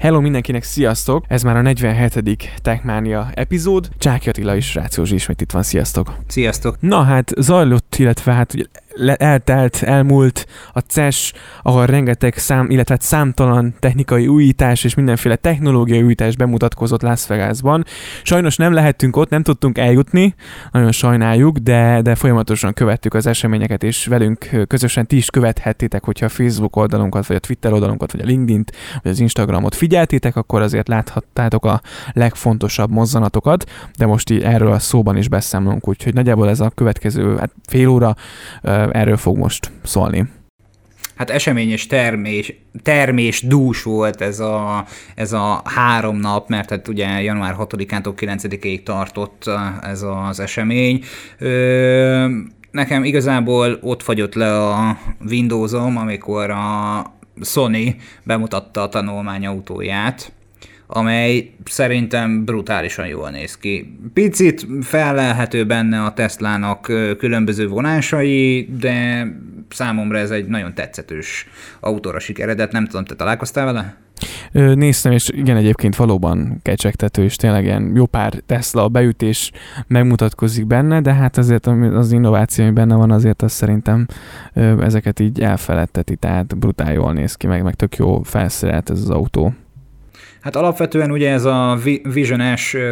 Hello mindenkinek, sziasztok! Ez már a 47. Techmania epizód. Csáki Attila és Rácós ismét itt van, sziasztok! Sziasztok! Na hát zajlott, illetve hát ugye eltelt, elmúlt a CES, ahol rengeteg szám, illetve hát számtalan technikai újítás és mindenféle technológiai újítás bemutatkozott Las Vegasban. Sajnos nem lehettünk ott, nem tudtunk eljutni, nagyon sajnáljuk, de, de folyamatosan követtük az eseményeket, és velünk közösen ti is követhettétek, hogyha a Facebook oldalunkat, vagy a Twitter oldalunkat, vagy a LinkedIn-t, vagy az Instagramot figyeltétek, akkor azért láthattátok a legfontosabb mozzanatokat, de most így erről a szóban is beszámolunk, úgyhogy nagyjából ez a következő hát fél óra erről fog most szólni. Hát esemény és termés, termés dús volt ez a, ez a három nap, mert hát ugye január 6-ától 9-ig tartott ez az esemény. Ö, nekem igazából ott fagyott le a Windowsom, amikor a Sony bemutatta a tanulmányautóját, amely szerintem brutálisan jól néz ki. Picit felelhető benne a Teslának különböző vonásai, de számomra ez egy nagyon tetszetős autóra sikeredet. Nem tudom, te találkoztál vele? Néztem, és igen, egyébként valóban kecsegtető, és tényleg ilyen jó pár Tesla beütés megmutatkozik benne, de hát azért az innováció, ami benne van, azért az szerintem ezeket így elfeledteti, tehát brutál jól néz ki, meg, meg tök jó felszerelt ez az autó. Hát alapvetően ugye ez a Vision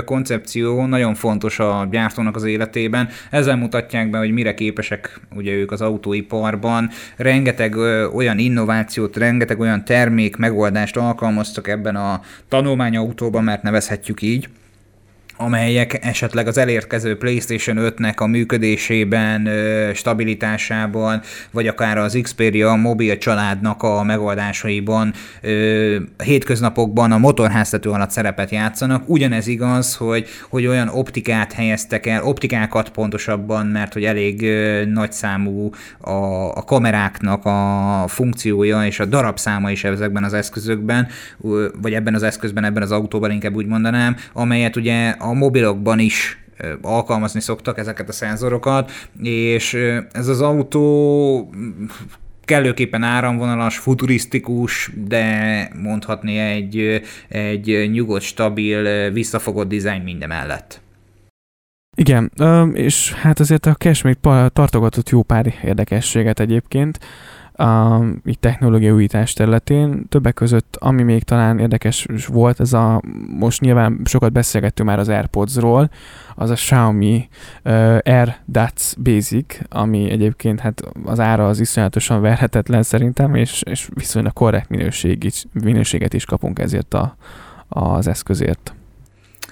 koncepció nagyon fontos a gyártónak az életében. Ezzel mutatják be, hogy mire képesek ugye ők az autóiparban. Rengeteg olyan innovációt, rengeteg olyan termék megoldást alkalmaztak ebben a tanulmányautóban, mert nevezhetjük így amelyek esetleg az elérkező PlayStation 5-nek a működésében, stabilitásában, vagy akár az Xperia mobil családnak a megoldásaiban hétköznapokban a motorháztető alatt szerepet játszanak. Ugyanez igaz, hogy, hogy olyan optikát helyeztek el, optikákat pontosabban, mert hogy elég nagy számú a, a kameráknak a funkciója és a darabszáma is ezekben az eszközökben, vagy ebben az eszközben, ebben az autóban inkább úgy mondanám, amelyet ugye a mobilokban is alkalmazni szoktak ezeket a szenzorokat, és ez az autó kellőképpen áramvonalas, futurisztikus, de mondhatni egy, egy nyugodt, stabil, visszafogott dizájn minden mellett. Igen, és hát azért a Cash még tartogatott jó pár érdekességet egyébként a így technológiai újítás területén. Többek között, ami még talán érdekes volt, ez a, most nyilván sokat beszélgettünk már az AirPods-ról, az a Xiaomi uh, Air Dots Basic, ami egyébként hát az ára az iszonyatosan verhetetlen szerintem, és, és viszonylag korrekt minőség minőséget is kapunk ezért a, az eszközért.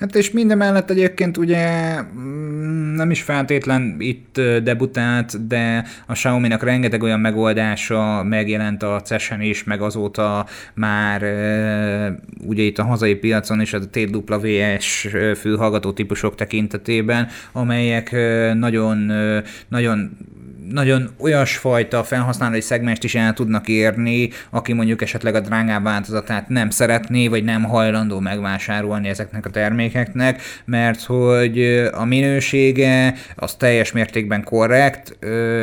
Hát és minden mellett egyébként ugye mm, nem is feltétlen itt debutált, de a Xiaomi-nak rengeteg olyan megoldása megjelent a CES-en is, meg azóta már ugye itt a hazai piacon is a TWS fülhallgató típusok tekintetében, amelyek nagyon, nagyon nagyon olyasfajta felhasználói szegmest is el tudnak érni, aki mondjuk esetleg a drágább változatát nem szeretné, vagy nem hajlandó megvásárolni ezeknek a termékeknek, mert hogy a minősége az teljes mértékben korrekt,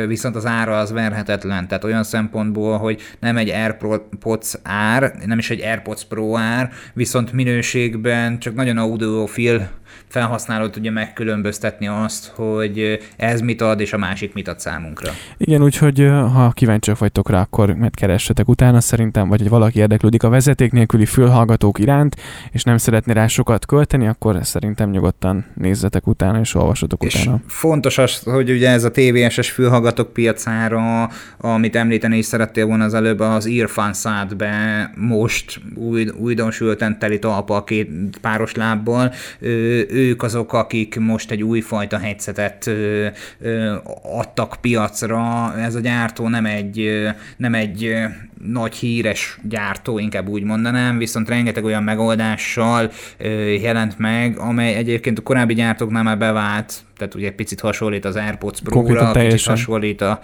viszont az ára az verhetetlen. Tehát olyan szempontból, hogy nem egy AirPods ár, nem is egy AirPods Pro ár, viszont minőségben csak nagyon audiofil felhasználó tudja megkülönböztetni azt, hogy ez mit ad, és a másik mit ad számunkra. Igen, úgyhogy ha kíváncsiak vagytok rá, akkor megkeressetek utána szerintem, vagy hogy valaki érdeklődik a vezeték nélküli fülhallgatók iránt, és nem szeretné rá sokat költeni, akkor szerintem nyugodtan nézzetek utána, és olvasatok és utána. fontos az, hogy ugye ez a TVS-es fülhallgatók piacára, amit említeni is szerettél volna az előbb, az Earphone szállt be most új, újdonsülten teli talpa két páros lábbal. Ő ők azok, akik most egy újfajta headsetet adtak piacra. Ez a gyártó nem egy, nem egy nagy híres gyártó, inkább úgy mondanám, viszont rengeteg olyan megoldással jelent meg, amely egyébként a korábbi gyártóknál már bevált, tehát ugye egy picit hasonlít az AirPods Pro-ra, kicsit hasonlít a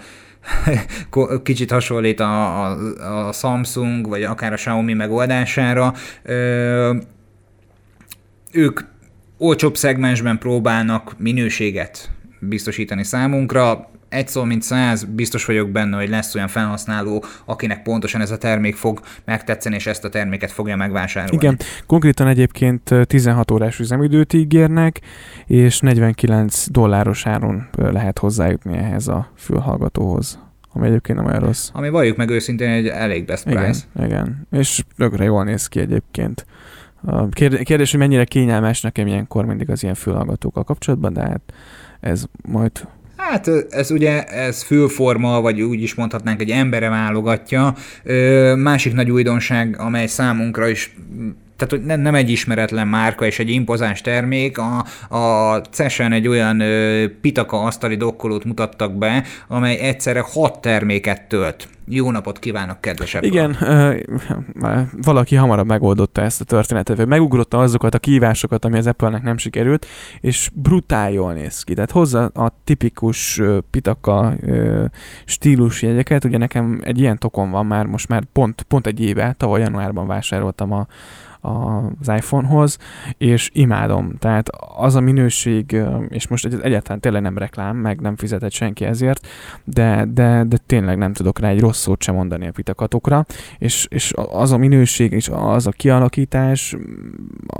kicsit hasonlít a, a, a Samsung, vagy akár a Xiaomi megoldására. Ö, ők olcsóbb szegmensben próbálnak minőséget biztosítani számunkra, egy szó mint száz, biztos vagyok benne, hogy lesz olyan felhasználó, akinek pontosan ez a termék fog megtetszeni, és ezt a terméket fogja megvásárolni. Igen, konkrétan egyébként 16 órás üzemidőt ígérnek, és 49 dolláros áron lehet hozzájutni ehhez a fülhallgatóhoz ami egyébként nem olyan rossz. Ami valljuk meg őszintén egy elég best price. Igen, igen. és tökre jól néz ki egyébként. Kérdés, hogy mennyire kényelmes nekem ilyenkor mindig az ilyen fülhallgatókkal kapcsolatban, de hát ez majd Hát ez ugye, ez fülforma, vagy úgy is mondhatnánk, egy embere válogatja. Másik nagy újdonság, amely számunkra is tehát hogy nem, egy ismeretlen márka és egy impozáns termék, a, a CES-en egy olyan ö, pitaka asztali dokkolót mutattak be, amely egyszerre hat terméket tölt. Jó napot kívánok, kedvesebb! Igen, ö, valaki hamarabb megoldotta ezt a történetet, vagy megugrotta azokat a kívásokat, ami az Apple-nek nem sikerült, és brutál jól néz ki. Tehát hozza a tipikus ö, pitaka ö, stílus jegyeket, ugye nekem egy ilyen tokon van már, most már pont, pont egy éve, tavaly januárban vásároltam a az iPhone-hoz, és imádom. Tehát az a minőség, és most egyáltalán tényleg nem reklám, meg nem fizetett senki ezért, de, de, de tényleg nem tudok rá egy rossz szót sem mondani a pitakatokra, és, és az a minőség, és az a kialakítás,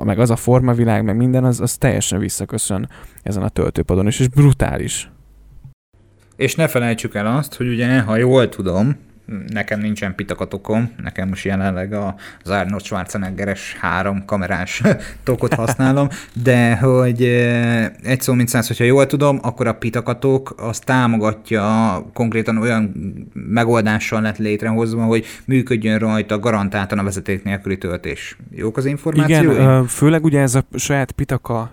meg az a formavilág, meg minden, az, az teljesen visszaköszön ezen a töltőpadon, és, és brutális. És ne felejtsük el azt, hogy ugye, ha jól tudom, nekem nincsen pitakatokom, nekem most jelenleg az Arnold Schwarzeneggeres három kamerás tokot használom, de hogy egy szó mint száz, hogyha jól tudom, akkor a pitakatok az támogatja konkrétan olyan megoldással lett létrehozva, hogy működjön rajta garantáltan a vezeték nélküli töltés. Jók az információi? Igen, főleg ugye ez a saját pitaka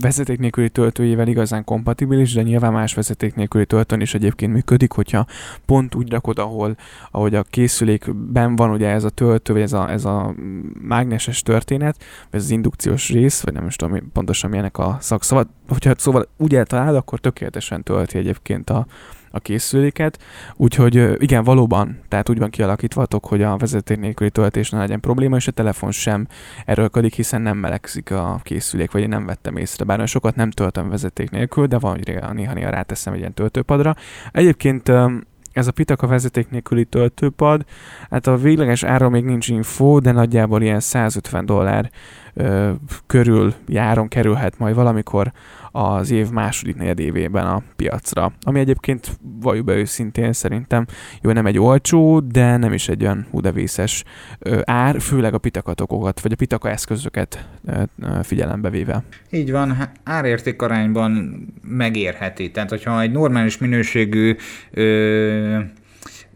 vezeték nélküli töltőjével igazán kompatibilis, de nyilván más vezeték nélküli töltőn is egyébként működik, hogyha pont úgy rakod, ahol ahogy a készülékben van ugye ez a töltő, vagy ez a, ez a mágneses történet, vagy ez az indukciós rész, vagy nem is tudom pontosan milyenek a szakszava. Hogyha szóval úgy eltalálod, akkor tökéletesen tölti egyébként a, a készüléket, úgyhogy igen, valóban, tehát úgy van kialakítvatok, hogy a vezeték nélküli töltés ne legyen probléma, és a telefon sem erőlködik, hiszen nem melegszik a készülék, vagy én nem vettem észre, bár sokat nem töltöm vezeték nélkül, de van, hogy néha-néha ráteszem egy ilyen töltőpadra. Egyébként ez a Pitaka vezeték nélküli töltőpad, hát a végleges ára még nincs info, de nagyjából ilyen 150 dollár ö, körül járon kerülhet majd valamikor az év második negyedévében a piacra. Ami egyébként valljuk be őszintén szerintem jó, nem egy olcsó, de nem is egy olyan hudevészes ár, főleg a pitakatokokat, vagy a pitaka eszközöket figyelembe véve. Így van, árérték arányban megérheti. Tehát, hogyha egy normális minőségű ö,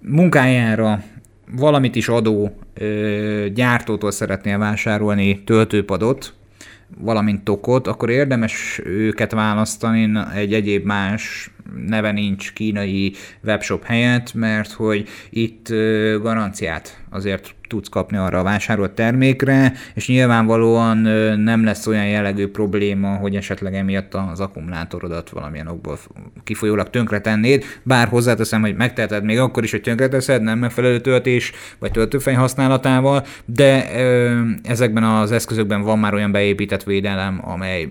munkájára valamit is adó ö, gyártótól szeretnél vásárolni töltőpadot, valamint tokot, akkor érdemes őket választani egy egyéb más neve nincs kínai webshop helyett, mert hogy itt garanciát azért tudsz kapni arra a vásárolt termékre, és nyilvánvalóan nem lesz olyan jellegű probléma, hogy esetleg emiatt az akkumulátorodat valamilyen okból kifolyólag tönkretennéd, bár hozzáteszem, hogy megteheted még akkor is, hogy tönkreteszed, nem megfelelő töltés vagy töltőfej használatával, de ezekben az eszközökben van már olyan beépített védelem, amely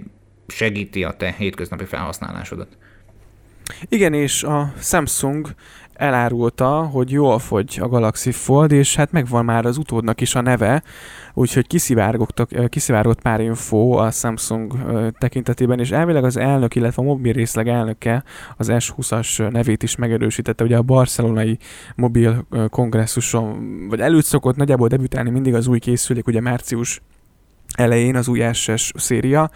segíti a te hétköznapi felhasználásodat. Igen, és a Samsung elárulta, hogy jól fogy a Galaxy Fold, és hát megvan már az utódnak is a neve, úgyhogy kiszivárgott pár info a Samsung tekintetében, és elvileg az elnök, illetve a mobil részleg elnöke az S20-as nevét is megerősítette, ugye a barcelonai mobil kongresszuson, vagy előtt szokott nagyjából debütálni mindig az új készülék, ugye március elején az új SS széria,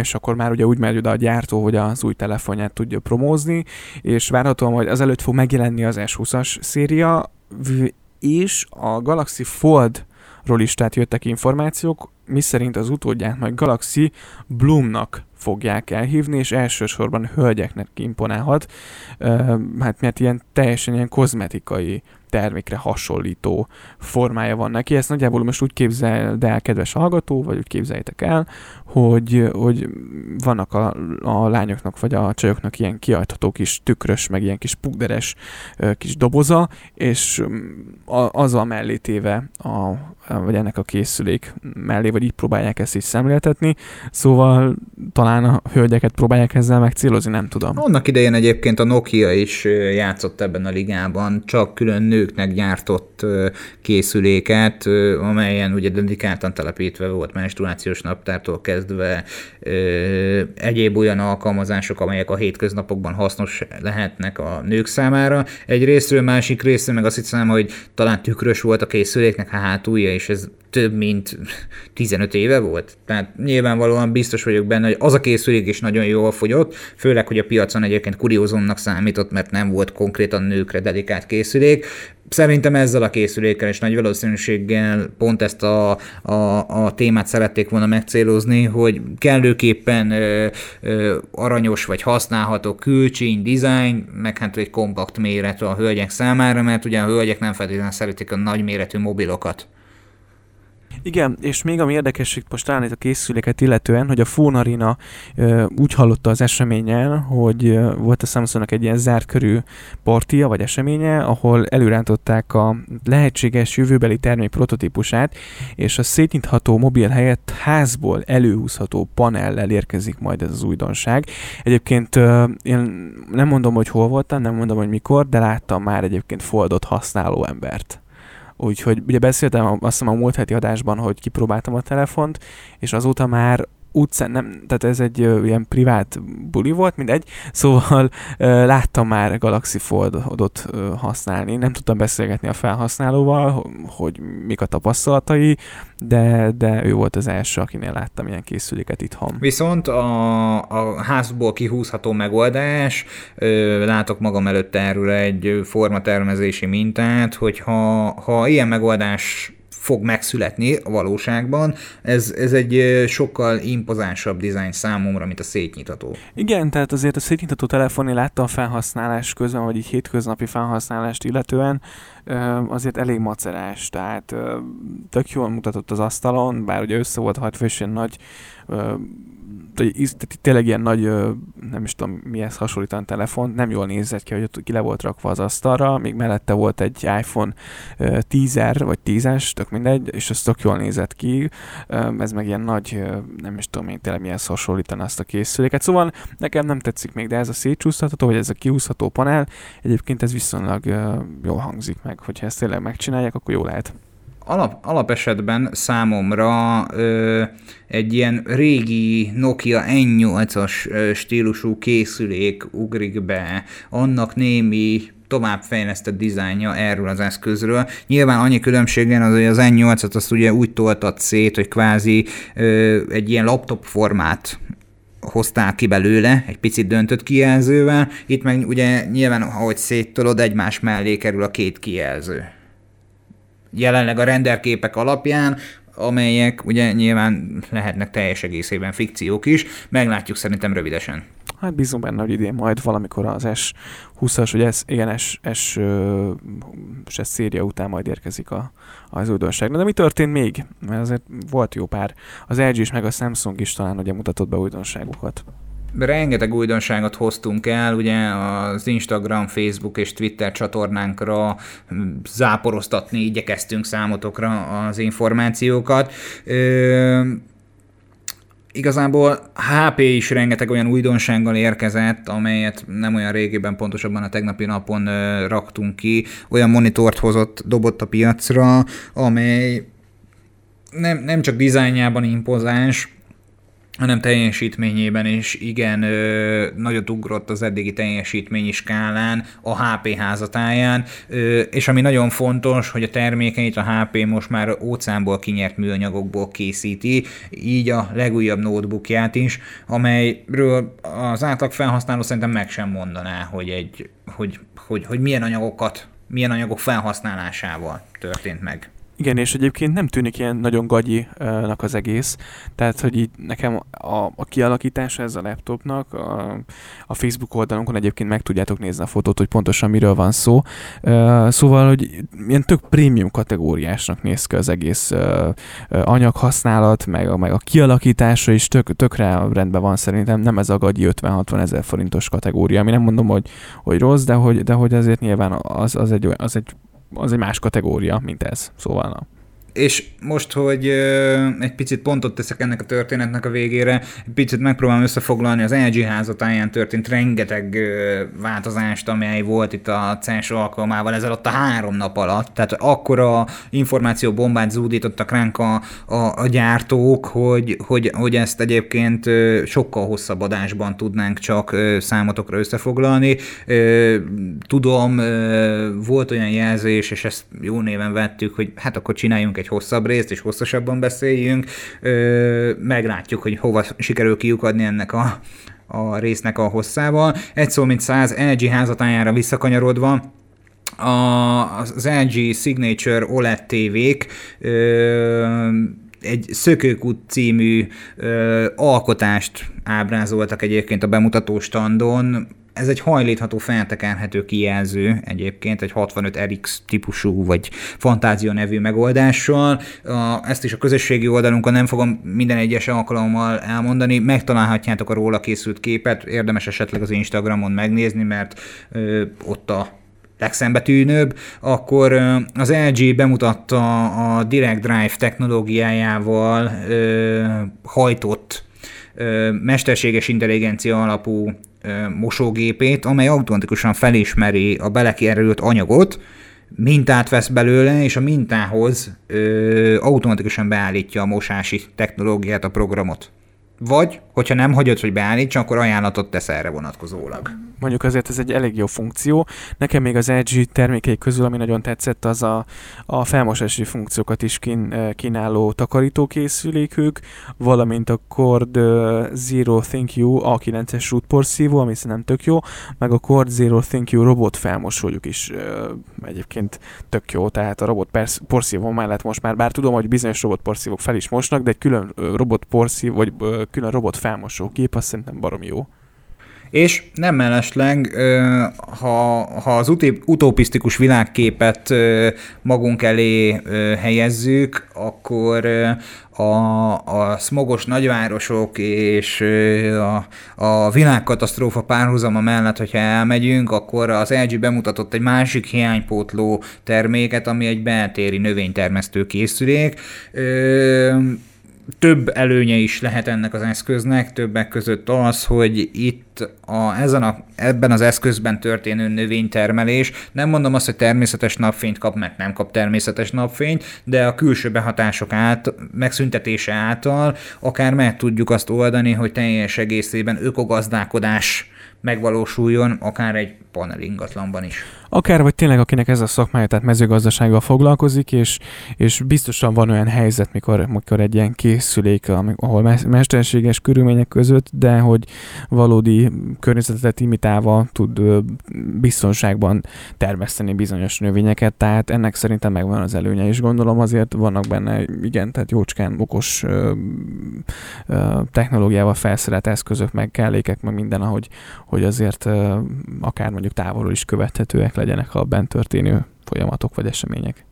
és akkor már ugye úgy megy oda a gyártó, hogy az új telefonját tudja promózni, és várhatóan, hogy azelőtt fog megjelenni az S20-as széria, és a Galaxy Fold ról is tehát jöttek információk, miszerint az utódját majd Galaxy Bloomnak fogják elhívni, és elsősorban hölgyeknek imponálhat, hát mert ilyen teljesen ilyen kozmetikai termékre hasonlító formája van neki. Ezt nagyjából most úgy képzeld el, kedves hallgató, vagy úgy képzeljétek el, hogy, hogy vannak a, a lányoknak vagy a csajoknak ilyen kiajtható kis tükrös, meg ilyen kis pugderes kis doboza, és a, azzal mellé téve a, vagy ennek a készülék mellé, vagy így próbálják ezt is szemléltetni, szóval talán a hölgyeket próbálják ezzel megcélozni, nem tudom. Annak idején egyébként a Nokia is játszott ebben a ligában, csak külön nőknek gyártott készüléket, amelyen ugye dedikáltan telepítve volt menstruációs naptártól kezdve egyéb olyan alkalmazások, amelyek a hétköznapokban hasznos lehetnek a nők számára. Egy részről, másik részről meg azt hiszem, hogy talán tükrös volt a készüléknek a hátulja, és ez több mint 15 éve volt. Tehát nyilvánvalóan biztos vagyok benne, hogy az a készülék is nagyon jól fogyott, főleg, hogy a piacon egyébként kuriózumnak számított, mert nem volt konkrétan nőkre dedikált készülék. Szerintem ezzel a készülékkel és nagy valószínűséggel pont ezt a, a, a témát szerették volna megcélozni, hogy kellőképpen ö, ö, aranyos vagy használható külcsény, design, meg hát egy kompakt méretű a hölgyek számára, mert ugye a hölgyek nem feltétlenül szeretik a nagy méretű mobilokat. Igen, és még ami érdekes most talán itt a készüléket illetően, hogy a ö, úgy hallotta az eseményen, hogy volt a Samsungnak egy ilyen zárt körű partia vagy eseménye, ahol előrántották a lehetséges jövőbeli termék prototípusát, és a szétnyitható mobil helyett házból előhúzható panellel érkezik majd ez az újdonság. Egyébként én nem mondom, hogy hol voltam, nem mondom, hogy mikor, de láttam már egyébként foldot használó embert. Úgyhogy ugye beszéltem azt hiszem a múlt heti adásban, hogy kipróbáltam a telefont, és azóta már utcán, nem, tehát ez egy ö, ilyen privát buli volt, mindegy, szóval ö, láttam már Galaxy Foldot ö, használni, nem tudtam beszélgetni a felhasználóval, hogy mik a tapasztalatai, de, de ő volt az első, akinél láttam ilyen készüléket itthon. Viszont a, a házból kihúzható megoldás, ö, látok magam előtt erről egy formatermezési mintát, hogy ha, ha ilyen megoldás fog megszületni a valóságban. Ez, ez egy sokkal impozánsabb dizájn számomra, mint a szétnyitató. Igen, tehát azért a szétnyitató telefon, látta a felhasználás közben, vagy így hétköznapi felhasználást illetően, azért elég macerás, tehát tök jól mutatott az asztalon, bár ugye össze volt hajtva, és nagy tényleg ilyen nagy, nem is tudom mihez hasonlítan telefon, nem jól nézett ki, hogy ott ki le volt rakva az asztalra, még mellette volt egy iPhone 10 vagy 10-es, tök mindegy, és az tök jól nézett ki, ez meg ilyen nagy, nem is tudom én tényleg mihez hasonlítani azt a készüléket, szóval nekem nem tetszik még, de ez a szétcsúszható, vagy ez a kiúszható panel, egyébként ez viszonylag jól hangzik meg, hogyha ezt tényleg megcsinálják, akkor jó lehet alap, alapesetben számomra ö, egy ilyen régi Nokia N8-as stílusú készülék ugrik be, annak némi továbbfejlesztett dizájnja erről az eszközről. Nyilván annyi különbségen az, hogy az N8-at azt ugye úgy toltad szét, hogy kvázi ö, egy ilyen laptop formát hoztál ki belőle, egy picit döntött kijelzővel, itt meg ugye nyilván, ahogy széttolod, egymás mellé kerül a két kijelző jelenleg a renderképek alapján, amelyek ugye nyilván lehetnek teljes egészében fikciók is, meglátjuk szerintem rövidesen. Hát bízunk benne, hogy idén majd valamikor az S20-as, vagy S, igen, S, S, S, S széria után majd érkezik a, az újdonság. De mi történt még? Mert azért volt jó pár. Az LG is meg a Samsung is talán ugye mutatott be újdonságokat rengeteg újdonságot hoztunk el, ugye az Instagram, Facebook és Twitter csatornánkra záporoztatni igyekeztünk számotokra az információkat. Ö, igazából HP is rengeteg olyan újdonsággal érkezett, amelyet nem olyan régében, pontosabban a tegnapi napon ö, raktunk ki. Olyan monitort hozott, dobott a piacra, amely nem, nem csak dizájnjában impozáns, hanem teljesítményében is igen ö, nagyot ugrott az eddigi teljesítményi skálán a HP házatáján, ö, és ami nagyon fontos, hogy a termékeit a HP most már óceánból kinyert műanyagokból készíti, így a legújabb notebookját is, amelyről az átlag felhasználó szerintem meg sem mondaná, hogy, egy, hogy, hogy, hogy milyen anyagokat, milyen anyagok felhasználásával történt meg. Igen, és egyébként nem tűnik ilyen nagyon gagyinak az egész, tehát hogy így nekem a, a kialakítása ez a laptopnak, a, a Facebook oldalunkon egyébként meg tudjátok nézni a fotót, hogy pontosan miről van szó, szóval, hogy ilyen tök prémium kategóriásnak néz ki az egész anyaghasználat, meg a, meg a kialakítása is tök, tökre rendben van szerintem, nem ez a gagyi 50-60 ezer forintos kategória, ami nem mondom, hogy, hogy rossz, de hogy, de hogy azért nyilván az, az, egy, az egy az egy más kategória, mint ez. Szóval na. És most, hogy egy picit pontot teszek ennek a történetnek a végére, egy picit megpróbálom összefoglalni az LG házatáján történt rengeteg változást, amely volt itt a CES alkalmával ezelőtt a három nap alatt. Tehát akkora információ bombát zúdítottak ránk a, a, a gyártók, hogy, hogy, hogy ezt egyébként sokkal hosszabb adásban tudnánk csak számotokra összefoglalni. Tudom, volt olyan jelzés, és ezt jó néven vettük, hogy hát akkor csináljunk egy egy hosszabb részt, és hosszasabban beszéljünk. Meglátjuk, hogy hova sikerül kiukadni ennek a, a résznek a hosszával. Egy szó, mint száz LG házatájára visszakanyarodva, a, az LG Signature OLED tévék ö, egy Szökőkút című ö, alkotást ábrázoltak egyébként a bemutató standon, ez egy hajlítható, feltekerhető kijelző egyébként, egy 65 RX típusú vagy Fantázia nevű megoldással. Ezt is a közösségi oldalunkon nem fogom minden egyes alkalommal elmondani, megtalálhatjátok a róla készült képet, érdemes esetleg az Instagramon megnézni, mert ott a legszembetűnőbb, akkor az LG bemutatta a Direct Drive technológiájával hajtott mesterséges intelligencia alapú mosógépét, amely automatikusan felismeri a belekerült anyagot, mintát vesz belőle, és a mintához ö, automatikusan beállítja a mosási technológiát, a programot. Vagy, hogyha nem hagyod, hogy beállítsa, akkor ajánlatot tesz erre vonatkozólag. Mondjuk azért ez egy elég jó funkció. Nekem még az LG termékei közül, ami nagyon tetszett, az a, a felmosási funkciókat is kín, kínáló takarítókészülékük, valamint a Cord Zero Thank You A9-es rútporszívó, ami szerintem tök jó, meg a Cord Zero Thank You robot felmosójuk is egyébként tök jó, tehát a robot porszívó mellett most már, bár tudom, hogy bizonyos robot porszívók fel is mosnak, de egy külön robot porszívó, vagy külön robot felmosó gép, azt szerintem barom jó. És nem mellesleg, ha, ha az utopisztikus világképet magunk elé helyezzük, akkor a, a smogos nagyvárosok és a, a világkatasztrófa párhuzama mellett, hogyha elmegyünk, akkor az LG bemutatott egy másik hiánypótló terméket, ami egy beltéri növénytermesztő készülék több előnye is lehet ennek az eszköznek, többek között az, hogy itt a, ezen a, ebben az eszközben történő növénytermelés, nem mondom azt, hogy természetes napfényt kap, mert nem kap természetes napfényt, de a külső behatások át, megszüntetése által akár meg tudjuk azt oldani, hogy teljes egészében ökogazdálkodás megvalósuljon, akár egy panel ingatlanban is. Akár, vagy tényleg akinek ez a szakmája, tehát mezőgazdasággal foglalkozik, és, és biztosan van olyan helyzet, mikor, mikor egy ilyen készülék, ahol mesterséges körülmények között, de hogy valódi környezetet imitálva tud biztonságban termeszteni bizonyos növényeket, tehát ennek szerintem megvan az előnye, és gondolom azért vannak benne, igen, tehát jócskán okos ö, ö, technológiával felszerelt eszközök, meg kellékek, meg minden, ahogy hogy azért ö, akár mondjuk távolról is követhetőek legyenek a bent történő folyamatok vagy események.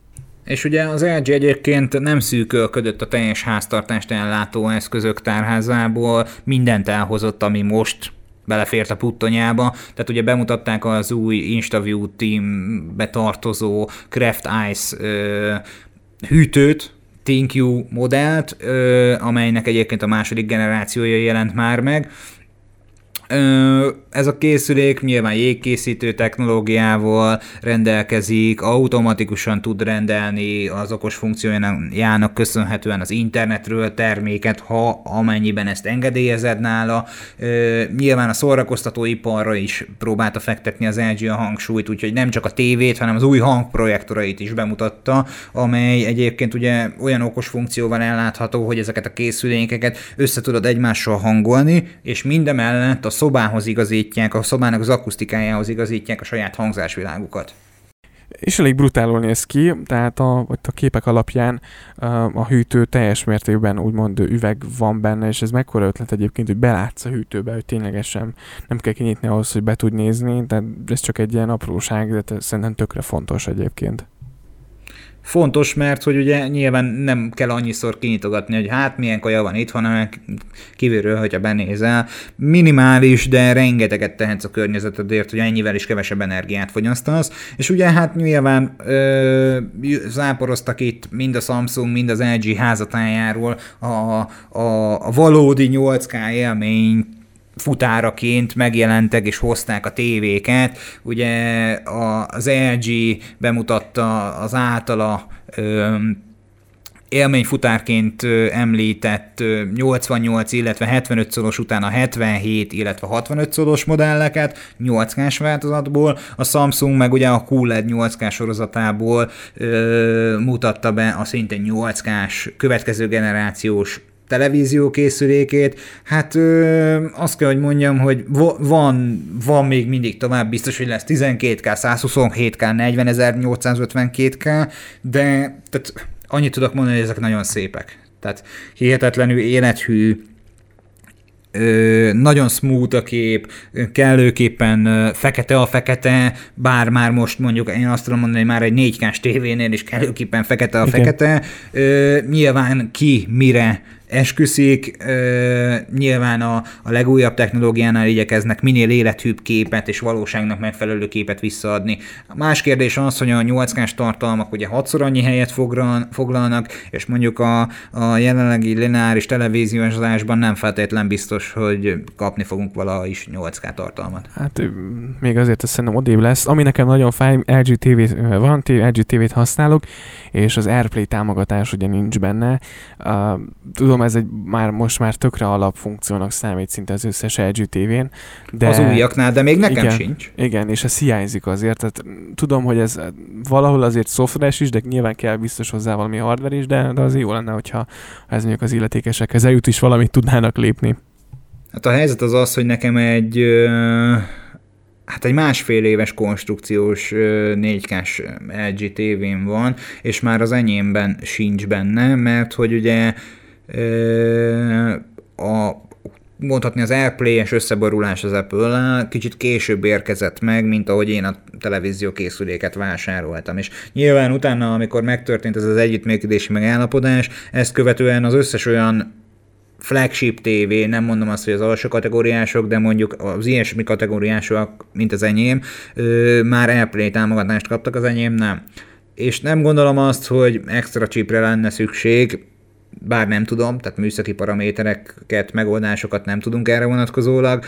És ugye az LG egyébként nem szűkölködött a teljes háztartást ellátó eszközök tárházából, mindent elhozott, ami most belefért a puttonyába. Tehát ugye bemutatták az új InstaView teambe tartozó Craft Ice ö, hűtőt, ThinQ modellt, ö, amelynek egyébként a második generációja jelent már meg, ez a készülék nyilván jégkészítő technológiával rendelkezik, automatikusan tud rendelni az okos funkciójának köszönhetően az internetről terméket, ha amennyiben ezt engedélyezed nála. Nyilván a szórakoztatóiparra is próbálta fektetni az LG a hangsúlyt, úgyhogy nem csak a tévét, hanem az új hangprojektorait is bemutatta, amely egyébként ugye olyan okos funkcióval ellátható, hogy ezeket a készülékeket össze tudod egymással hangolni, és mindemellett a szobához igazítják, a szobának az akusztikájához igazítják a saját hangzásvilágukat. és elég brutálul néz ki, tehát a, a képek alapján a hűtő teljes mértékben úgymond üveg van benne, és ez mekkora ötlet egyébként, hogy belátsz a hűtőbe, hogy ténylegesen nem kell kinyitni ahhoz, hogy be tud nézni, tehát ez csak egy ilyen apróság, de szerintem tökre fontos egyébként. Fontos, mert hogy ugye nyilván nem kell annyiszor kinyitogatni, hogy hát milyen kaja van itt, hanem kívülről, hogyha benézel. Minimális, de rengeteget tehetsz a környezetedért, hogy ennyivel is kevesebb energiát fogyasztasz. És ugye hát nyilván ö, záporoztak itt mind a Samsung, mind az LG házatájáról a, a, a valódi 8K élményt, futáraként megjelentek és hozták a tévéket. Ugye az LG bemutatta az általa élményfutárként említett 88, illetve 75 szoros után a 77, illetve 65 szoros modelleket 8K-s változatból, a Samsung meg ugye a QLED 8K sorozatából ö, mutatta be a szintén 8K-s következő generációs televízió készülékét, hát ö, azt kell, hogy mondjam, hogy van, van még mindig tovább, biztos, hogy lesz 12K, 127K, 40852K, de tehát annyit tudok mondani, hogy ezek nagyon szépek. Tehát hihetetlenül élethű, ö, nagyon smooth a kép, kellőképpen fekete a fekete, bár már most mondjuk én azt tudom mondani, hogy már egy 4K-s tévénél is kellőképpen fekete a Igen. fekete. Ö, nyilván ki mire esküszik. Nyilván a, a legújabb technológiánál igyekeznek minél élethűbb képet és valóságnak megfelelő képet visszaadni. Más kérdés az, hogy a 8K-s tartalmak ugye hatszor annyi helyet foglalnak, és mondjuk a, a jelenlegi lineáris televíziózásban nem feltétlen biztos, hogy kapni fogunk valaha is 8K tartalmat. Hát még azért ezt szerintem odébb lesz. Ami nekem nagyon fáj, LG TV van, LG TV-t használok, és az AirPlay támogatás ugye nincs benne. Uh, tudom, ez egy már most már tökre alapfunkciónak számít szinte az összes LG TV-n. De, az újaknál, de még nekem igen, sincs. Igen, és ez hiányzik azért. Tehát tudom, hogy ez valahol azért szoftveres is, de nyilván kell biztos hozzá valami hardware is, de, de az jó lenne, hogyha ez mondjuk az illetékesekhez eljut is valamit tudnának lépni. Hát a helyzet az az, hogy nekem egy hát egy másfél éves konstrukciós 4K-s LG tévén van, és már az enyémben sincs benne, mert hogy ugye a mondhatni az Airplay-es összeborulás az apple kicsit később érkezett meg, mint ahogy én a televízió készüléket vásároltam. És nyilván utána, amikor megtörtént ez az együttműködési megállapodás, ezt követően az összes olyan flagship TV, nem mondom azt, hogy az alsó kategóriások, de mondjuk az ilyesmi kategóriások, mint az enyém, már Airplay támogatást kaptak, az enyém nem. És nem gondolom azt, hogy extra chipre lenne szükség, bár nem tudom, tehát műszaki paramétereket, megoldásokat nem tudunk erre vonatkozólag,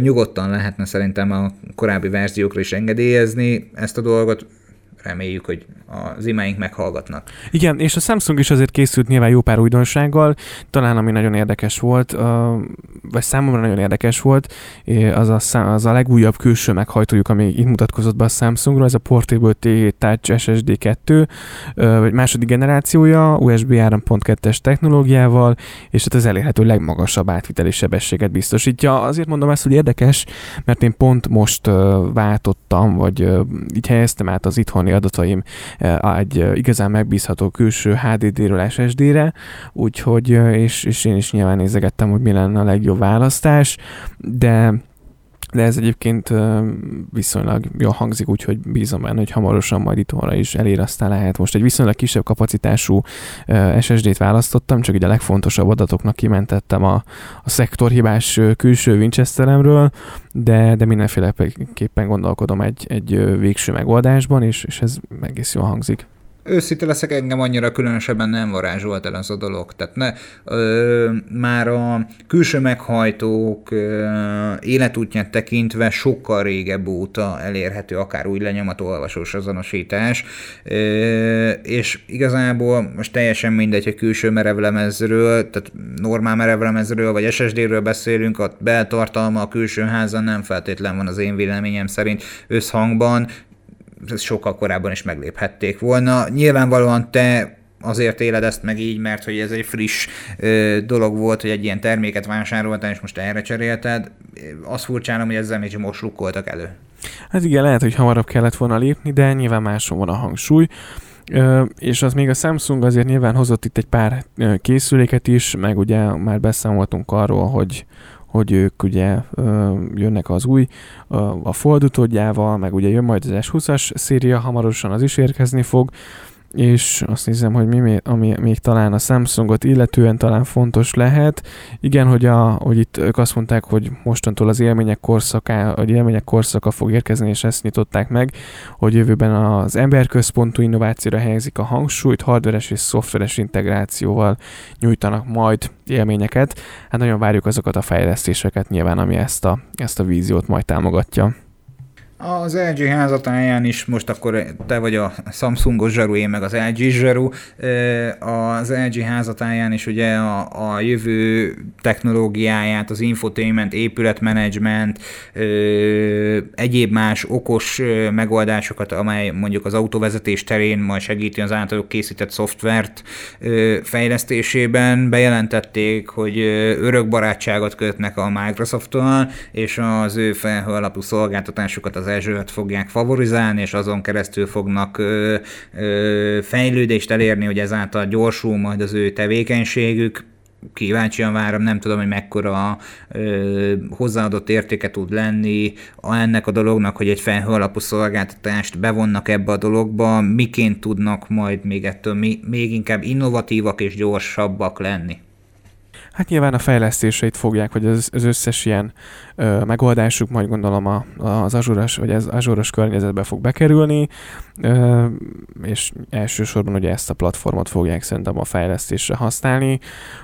nyugodtan lehetne szerintem a korábbi verziókra is engedélyezni ezt a dolgot, reméljük, hogy az imáink meghallgatnak. Igen, és a Samsung is azért készült nyilván jó pár újdonsággal, talán ami nagyon érdekes volt, vagy számomra nagyon érdekes volt, az a, az a legújabb külső meghajtójuk, ami itt mutatkozott be a Samsungról, ez a Portable T Touch SSD 2, vagy második generációja, USB 3.2-es technológiával, és hát az elérhető legmagasabb átviteli sebességet biztosítja. Azért mondom ezt, hogy érdekes, mert én pont most váltottam, vagy így helyeztem át az itthoni adataim egy igazán megbízható külső HDD-ről SSD-re, úgyhogy, és, és én is nyilván nézegettem, hogy mi lenne a legjobb választás, de de ez egyébként viszonylag jól hangzik, úgyhogy bízom benne, hogy hamarosan majd itthonra is elér, aztán lehet. Most egy viszonylag kisebb kapacitású SSD-t választottam, csak így a legfontosabb adatoknak kimentettem a, a szektorhibás külső Winchesteremről, de, de mindenféleképpen gondolkodom egy, egy végső megoldásban, és, és ez egész jól hangzik őszinte leszek, engem annyira különösebben nem varázsolt el ez a dolog. Tehát ne, ö, már a külső meghajtók ö, életútját tekintve sokkal régebb óta elérhető akár új lenyomat olvasós azonosítás, ö, és igazából most teljesen mindegy, hogy külső merevlemezről, tehát normál merevlemezről vagy SSD-ről beszélünk, a beltartalma a külső házan nem feltétlen van az én véleményem szerint összhangban, ezt sokkal korábban is megléphették volna. Nyilvánvalóan te azért éled ezt meg így, mert hogy ez egy friss ö, dolog volt, hogy egy ilyen terméket vásároltál, és most erre cserélted. Azt furcsálom, hogy ezzel még most lukkoltak elő. Hát igen, lehet, hogy hamarabb kellett volna lépni, de nyilván máson van a hangsúly. Ö, és az még a Samsung azért nyilván hozott itt egy pár készüléket is, meg ugye már beszámoltunk arról, hogy, hogy ők ugye ö, jönnek az új, ö, a Fold utódjával, meg ugye jön majd az S20-as széria, hamarosan az is érkezni fog, és azt nézem, hogy mi ami még talán a Samsungot illetően talán fontos lehet. Igen, hogy, a, hogy itt ők azt mondták, hogy mostantól az élmények korszaka, vagy élmények korszaka fog érkezni, és ezt nyitották meg, hogy jövőben az emberközpontú innovációra helyezik a hangsúlyt, hardveres és szoftveres integrációval nyújtanak majd élményeket. Hát nagyon várjuk azokat a fejlesztéseket nyilván, ami ezt a, ezt a víziót majd támogatja. Az LG házatáján is, most akkor te vagy a Samsungos zsaru, én meg az LG zsaru, az LG házatáján is ugye a, a jövő technológiáját, az infotainment, épületmenedzsment, egyéb más okos megoldásokat, amely mondjuk az autóvezetés terén majd segíti az általuk készített szoftvert fejlesztésében. Bejelentették, hogy örök barátságot kötnek a Microsoft-tal, és az ő felhő alapú szolgáltatásokat az Azure-t fogják favorizálni, és azon keresztül fognak fejlődést elérni, hogy ezáltal gyorsul majd az ő tevékenységük kíváncsian várom, nem tudom, hogy mekkora ö, hozzáadott értéke tud lenni ennek a dolognak, hogy egy felhő alapú szolgáltatást bevonnak ebbe a dologba, miként tudnak majd még ettől mi, még inkább innovatívak és gyorsabbak lenni. Hát nyilván a fejlesztéseit fogják, hogy az, az összes ilyen ö, megoldásuk majd gondolom a, az azúros, vagy az azúros környezetbe fog bekerülni, ö, és elsősorban ugye ezt a platformot fogják szerintem a fejlesztésre használni.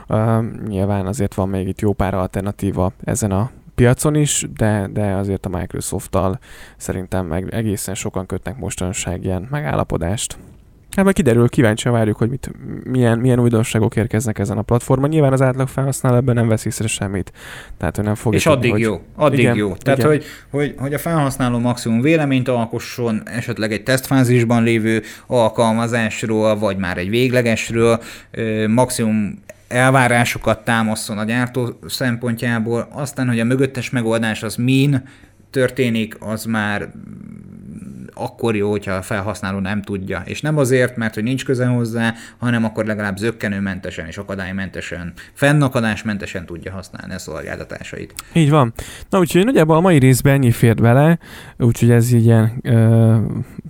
Ö, nyilván azért van még itt jó pár alternatíva ezen a piacon is, de, de azért a Microsoft-tal szerintem meg egészen sokan kötnek mostanság ilyen megállapodást. Hát majd kiderül, kíváncsian várjuk, hogy mit, milyen, milyen újdonságok érkeznek ezen a platformon. Nyilván az átlag felhasználó ebben nem vesz észre semmit. Tehát ő nem fog. És addig hogy... jó, addig igen, jó. Tehát, igen. Hogy, hogy, hogy a felhasználó maximum véleményt alkosson, esetleg egy tesztfázisban lévő alkalmazásról, vagy már egy véglegesről, maximum elvárásokat támaszon a gyártó szempontjából, aztán, hogy a mögöttes megoldás az min történik, az már akkor jó, hogyha a felhasználó nem tudja. És nem azért, mert hogy nincs köze hozzá, hanem akkor legalább zöggenőmentesen és akadálymentesen, fennakadásmentesen tudja használni a szolgáltatásait. Így van. Na úgyhogy nagyjából a mai részben ennyi fért bele, úgyhogy ez ilyen ö,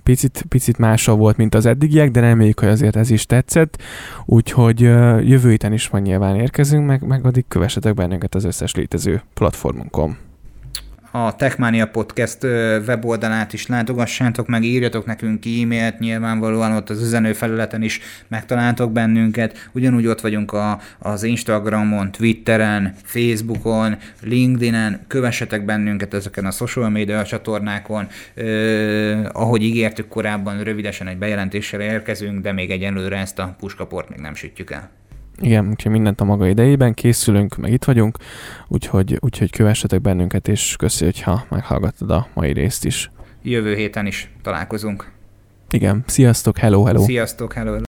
picit, picit másabb volt, mint az eddigiek, de reméljük, hogy azért ez is tetszett. Úgyhogy ö, jövő héten is van nyilván érkezünk, meg, meg addig kövessetek bennünket az összes létező platformunkon a Techmania Podcast weboldalát is látogassátok meg, írjatok nekünk e-mailt, nyilvánvalóan ott az üzenőfelületen is megtaláltok bennünket. Ugyanúgy ott vagyunk a, az Instagramon, Twitteren, Facebookon, LinkedInen, kövessetek bennünket ezeken a social media csatornákon. Eh, ahogy ígértük korábban, rövidesen egy bejelentéssel érkezünk, de még egyelőre ezt a puskaport még nem sütjük el. Igen, úgyhogy mindent a maga idejében készülünk, meg itt vagyunk, úgyhogy, úgyhogy kövessetek bennünket, és köszi, hogyha meghallgattad a mai részt is. Jövő héten is találkozunk. Igen, sziasztok, hello, hello. Sziasztok, hello.